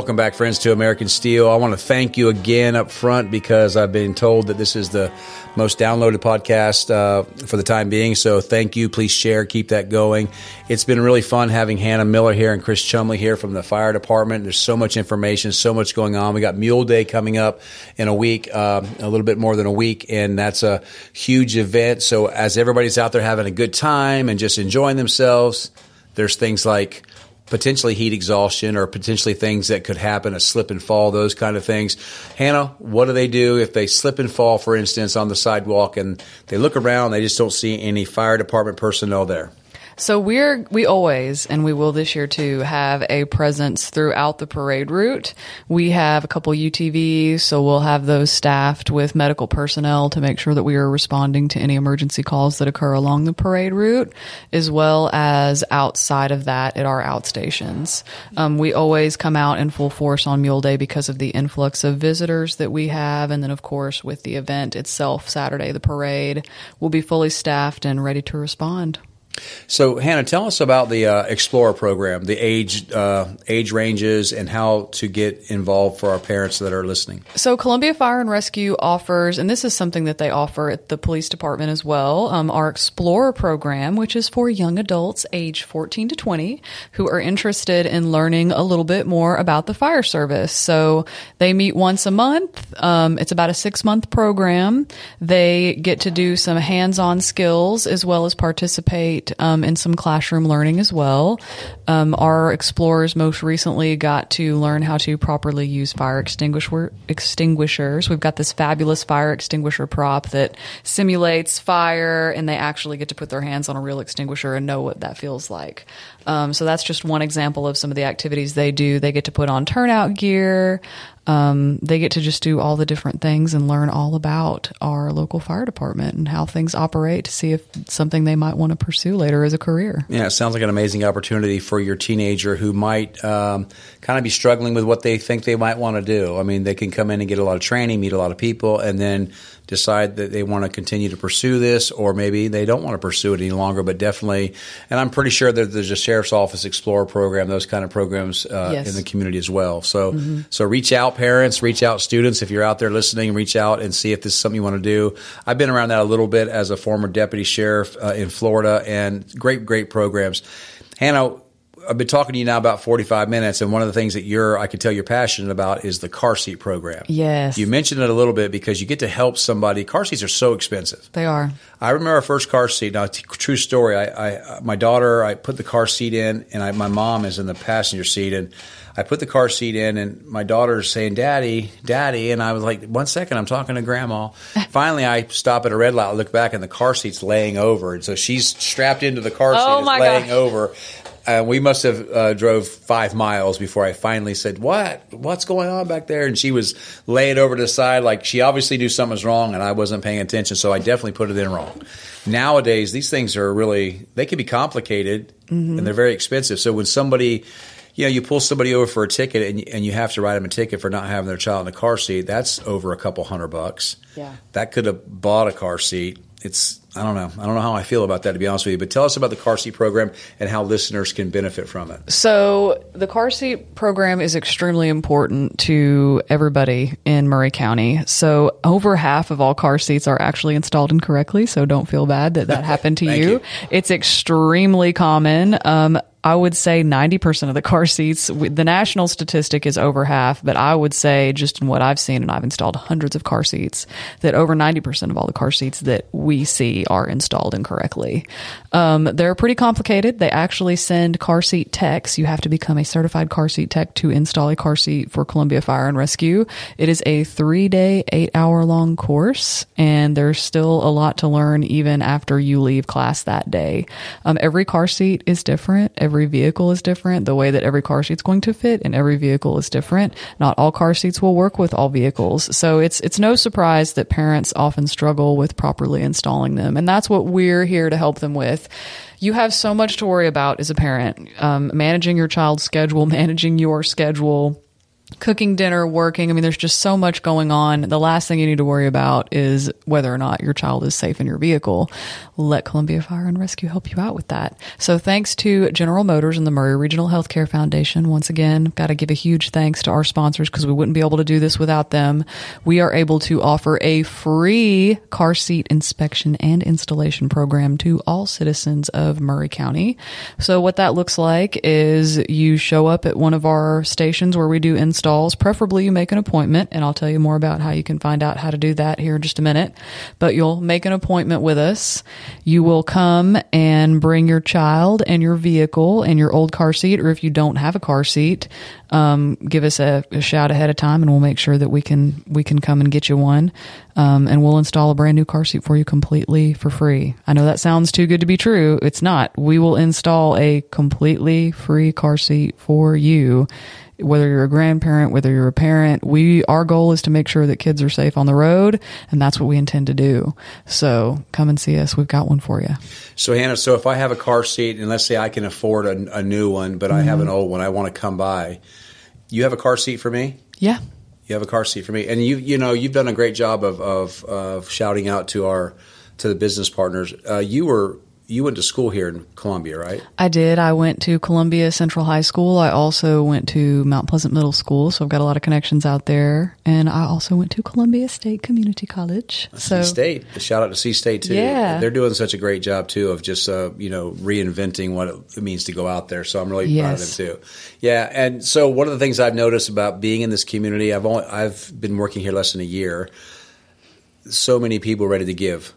Welcome back, friends, to American Steele. I want to thank you again up front because I've been told that this is the most downloaded podcast uh, for the time being. So thank you. Please share, keep that going. It's been really fun having Hannah Miller here and Chris Chumlee here from the fire department. There's so much information, so much going on. We got Mule Day coming up in a week, uh, a little bit more than a week, and that's a huge event. So as everybody's out there having a good time and just enjoying themselves, there's things like potentially heat exhaustion or potentially things that could happen, a slip and fall, those kind of things. Hannah, what do they do if they slip and fall, for instance, on the sidewalk and they look around, they just don't see any fire department personnel there? So we're we always and we will this year too have a presence throughout the parade route. We have a couple UTVs, so we'll have those staffed with medical personnel to make sure that we are responding to any emergency calls that occur along the parade route, as well as outside of that at our outstations. Um, we always come out in full force on Mule Day because of the influx of visitors that we have, and then of course with the event itself, Saturday the parade, we'll be fully staffed and ready to respond. So, Hannah, tell us about the uh, Explorer program, the age uh, age ranges, and how to get involved for our parents that are listening. So, Columbia Fire and Rescue offers, and this is something that they offer at the police department as well, um, our Explorer program, which is for young adults age 14 to 20 who are interested in learning a little bit more about the fire service. So, they meet once a month. Um, it's about a six month program. They get to do some hands on skills as well as participate um, in some classroom learning as well. Um, our explorers most recently got to learn how to properly use fire extinguisher extinguishers. We've got this fabulous fire extinguisher prop that simulates fire, and they actually get to put their hands on a real extinguisher and know what that feels like. Um, so that's just one example of some of the activities they do. They get to put on turnout gear. um, they get to just do all the different things and learn all about our local fire department and how things operate to see if something they might want to pursue later as a career. Yeah, it sounds like an amazing opportunity for your teenager who might um, kind of be struggling with what they think they might want to do. I mean, they can come in and get a lot of training, meet a lot of people, and then decide that they want to continue to pursue this, or maybe they don't want to pursue it any longer. But definitely, and I'm pretty sure that there's a sheriff's office explorer program, those kind of programs uh, Yes. in the community as well. So, Mhm. so reach out, parents, reach out, students. If you're out there listening, reach out and see if this is something you want to do. I've been around that a little bit as a former deputy sheriff uh, in Florida, and great, great programs. Hannah, I've been talking to you now about 45 minutes, and one of the things that you're, I can tell you're passionate about is the car seat program. Yes. You mentioned it a little bit because you get to help somebody. Car seats are so expensive. They are. I remember our first car seat. Now, t- true story. I, I, my daughter, I put the car seat in, and I, my mom is in the passenger seat, and I put the car seat in, and my daughter's saying, "Daddy, Daddy," and I was like, "One second, I'm talking to Grandma." Finally, I stop at a red light, I look back, and the car seat's laying over, and so she's strapped into the car seat, Oh, it's my laying gosh. over. Uh, we must have uh, drove five miles before I finally said, "What? What's going on back there?" And she was laying over to the side, like she obviously knew something was wrong, and I wasn't paying attention. So I definitely put it in wrong. Nowadays, these things are really they can be complicated Mhm. and they're very expensive. So when somebody you know, you pull somebody over for a ticket and, and you have to write them a ticket for not having their child in a car seat. That's over a couple hundred bucks. Yeah. That could have bought a car seat. It's I don't know. I don't know how I feel about that to be honest with you. But tell us about the car seat program and how listeners can benefit from it. So, the car seat program is extremely important to everybody in Maury County. So, over half of all car seats are actually installed incorrectly. So, don't feel bad that that happened to you. you. It's extremely common. Um, I would say 90% of the car seats, the national statistic is over half, but I would say just in what I've seen, and I've installed hundreds of car seats, that over 90% of all the car seats that we see are installed incorrectly. Um, they're pretty complicated. They actually send car seat techs. You have to become a certified car seat tech to install a car seat for Columbia Fire and Rescue. It is a three day, eight hour long course, and there's still a lot to learn even after you leave class that day. Um, every car seat is different. Every vehicle is different. The way that every car seat's going to fit in every vehicle is different. Not all car seats will work with all vehicles. So it's, it's no surprise that parents often struggle with properly installing them. And that's what we're here to help them with. You have so much to worry about as a parent, um, managing your child's schedule, managing your schedule cooking dinner, working. I mean, there's just so much going on. The last thing you need to worry about is whether or not your child is safe in your vehicle. Let Columbia Fire and Rescue help you out with that. So thanks to General Motors and the Maury Regional Healthcare Foundation. Once again, got to give a huge thanks to our sponsors because we wouldn't be able to do this without them. We are able to offer a free car seat inspection and installation program to all citizens of Maury County. So what that looks like is you show up at one of our stations where we do installs. Preferably you make an appointment and I'll tell you more about how you can find out how to do that here in just a minute. But you'll make an appointment with us. You will come and bring your child and your vehicle and your old car seat, or if you don't have a car seat, um, give us a, a shout ahead of time and we'll make sure that we can we can come and get you one. Um, and we'll install a brand new car seat for you completely for free. I know that sounds too good to be true. It's not. We will install a completely free car seat for you. Whether you're a grandparent, whether you're a parent, we our goal is to make sure that kids are safe on the road, and that's what we intend to do. So come and see us. We've got one for you. So Hannah, so if I have a car seat and let's say I can afford a, a new one, but I have an old one, I want to come by. You have a car seat for me? Yeah. You have a car seat for me, and you you know you've done a great job of of, of shouting out to our to the business partners. Uh, you were you went to school here in Columbia, right? I did. I went to Columbia Central High School. I also went to Mount Pleasant Middle School, so I've got a lot of connections out there. And I also went to Columbia State Community College. So C State. Shout out to C State too. Yeah. they're doing such a great job too of just uh, you know reinventing what it means to go out there. So I'm really proud of them too. Yeah, and so one of the things I've noticed about being in this community, I've only I've been working here less than a year. So many people ready to give.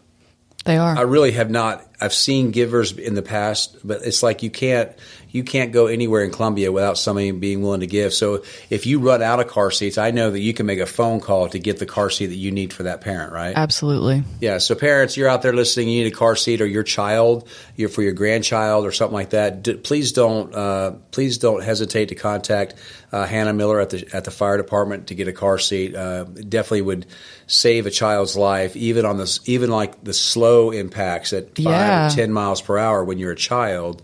They are. I really have not. I've seen givers in the past, but it's like you can't you can't go anywhere in Columbia without somebody being willing to give. So if you run out of car seats, I know that you can make a phone call to get the car seat that you need for that parent, right? Absolutely. Yeah. So parents, you're out there listening. You need a car seat, or your child, you for your grandchild, or something like that. D- please don't uh, please don't hesitate to contact uh, Hannah Miller at the at the fire department to get a car seat. Uh, definitely would save a child's life, even on this even like the slow impacts at five Yeah. or ten miles per hour when you're a child.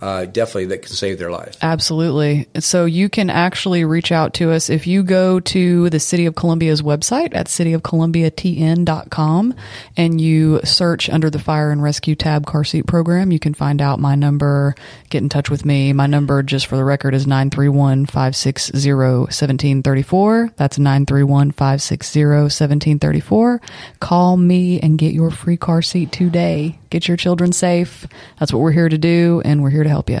Uh, definitely, that can save their life. Absolutely. So you can actually reach out to us if you go to the City of Columbia's website at cityofcolumbiatn.com and you search under the fire and rescue tab car seat program. You can find out my number, get in touch with me. My number, just for the record, is 931 560 1734. That's 931 560 1734. Call me and get your free car seat today. Get your children safe. That's what we're here to do, and we're here to help you.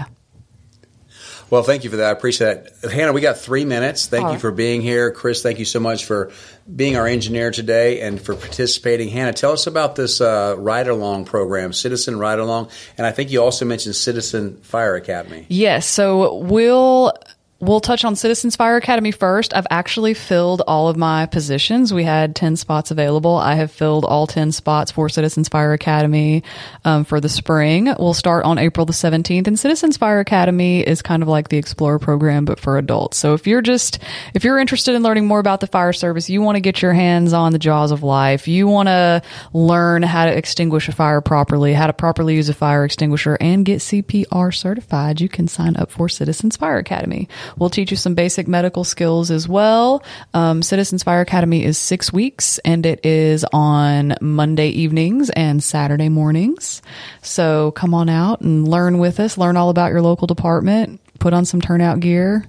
Well, thank you for that. I appreciate that. Hannah, we got three minutes. Thank All you for being here. Chris, thank you so much for being our engineer today and for participating. Hannah, tell us about this uh, ride along program, Citizen Ride Along. And I think you also mentioned Citizen Fire Academy. Yes. So we'll we'll touch on Citizens Fire Academy first. I've actually filled all of my positions. We had ten spots available. I have filled all ten spots for Citizens Fire Academy um, for the spring. We'll start on April the seventeenth. And Citizens Fire Academy is kind of like the Explorer program, but for adults. So if you're just if you're interested in learning more about the fire service, you want to get your hands on the jaws of life. You want to learn how to extinguish a fire properly, how to properly use a fire extinguisher, and get CPR certified. You can sign up for Citizens Fire Academy. We'll teach you some basic medical skills as well. Um, Citizens Fire Academy is six weeks, and it is on Monday evenings and Saturday mornings. So come on out and learn with us. Learn all about your local department. Put on some turnout gear.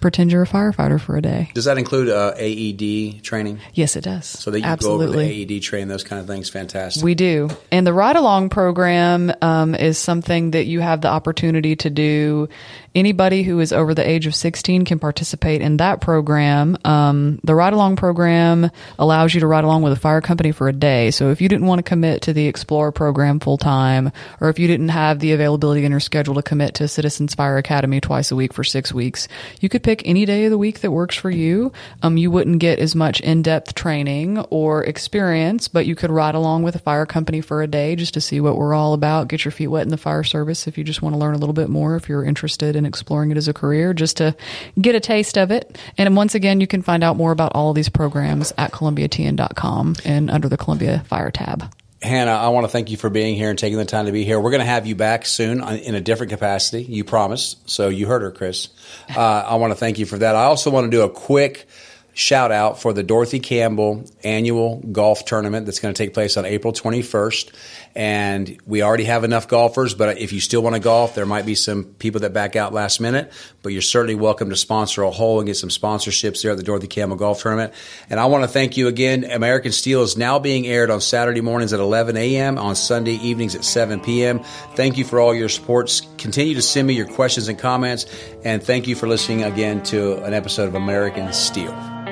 Pretend you're a firefighter for a day. Does that include uh, AED training? Yes, it does. So that you Absolutely. go over the AED training, those kind of things. Fantastic. We do. And the ride along program um, is something that you have the opportunity to do. Anybody who is over the age of 16 can participate in that program. Um, the ride along program allows you to ride along with a fire company for a day. So if you didn't want to commit to the Explorer program full time, or if you didn't have the availability in your schedule to commit to Citizens Fire Academy twice a week for six weeks, you could pick any day of the week that works for you. Um, you wouldn't get as much in depth training or experience, but you could ride along with a fire company for a day just to see what we're all about. Get your feet wet in the fire service if you just want to learn a little bit more, if you're interested in exploring it as a career, just to get a taste of it. And once again, you can find out more about all of these programs at columbiatn.com and under the Columbia Fire tab. Hannah, I want to thank you for being here and taking the time to be here. We're going to have you back soon in a different capacity. You promised. So you heard her, Chris. Uh, I want to thank you for that. I also want to do a quick shout out for the Dorothy Campbell annual golf tournament that's going to take place on April 21st. And we already have enough golfers, but if you still want to golf, there might be some people that back out last minute, but you're certainly welcome to sponsor a hole and get some sponsorships there at the Dorothy Campbell Golf Tournament. And I want to thank you again. American Steele is now being aired on Saturday mornings at 11 a.m., on Sunday evenings at 7 p.m. Thank you for all your support. Continue to send me your questions and comments, and thank you for listening again to an episode of American Steele.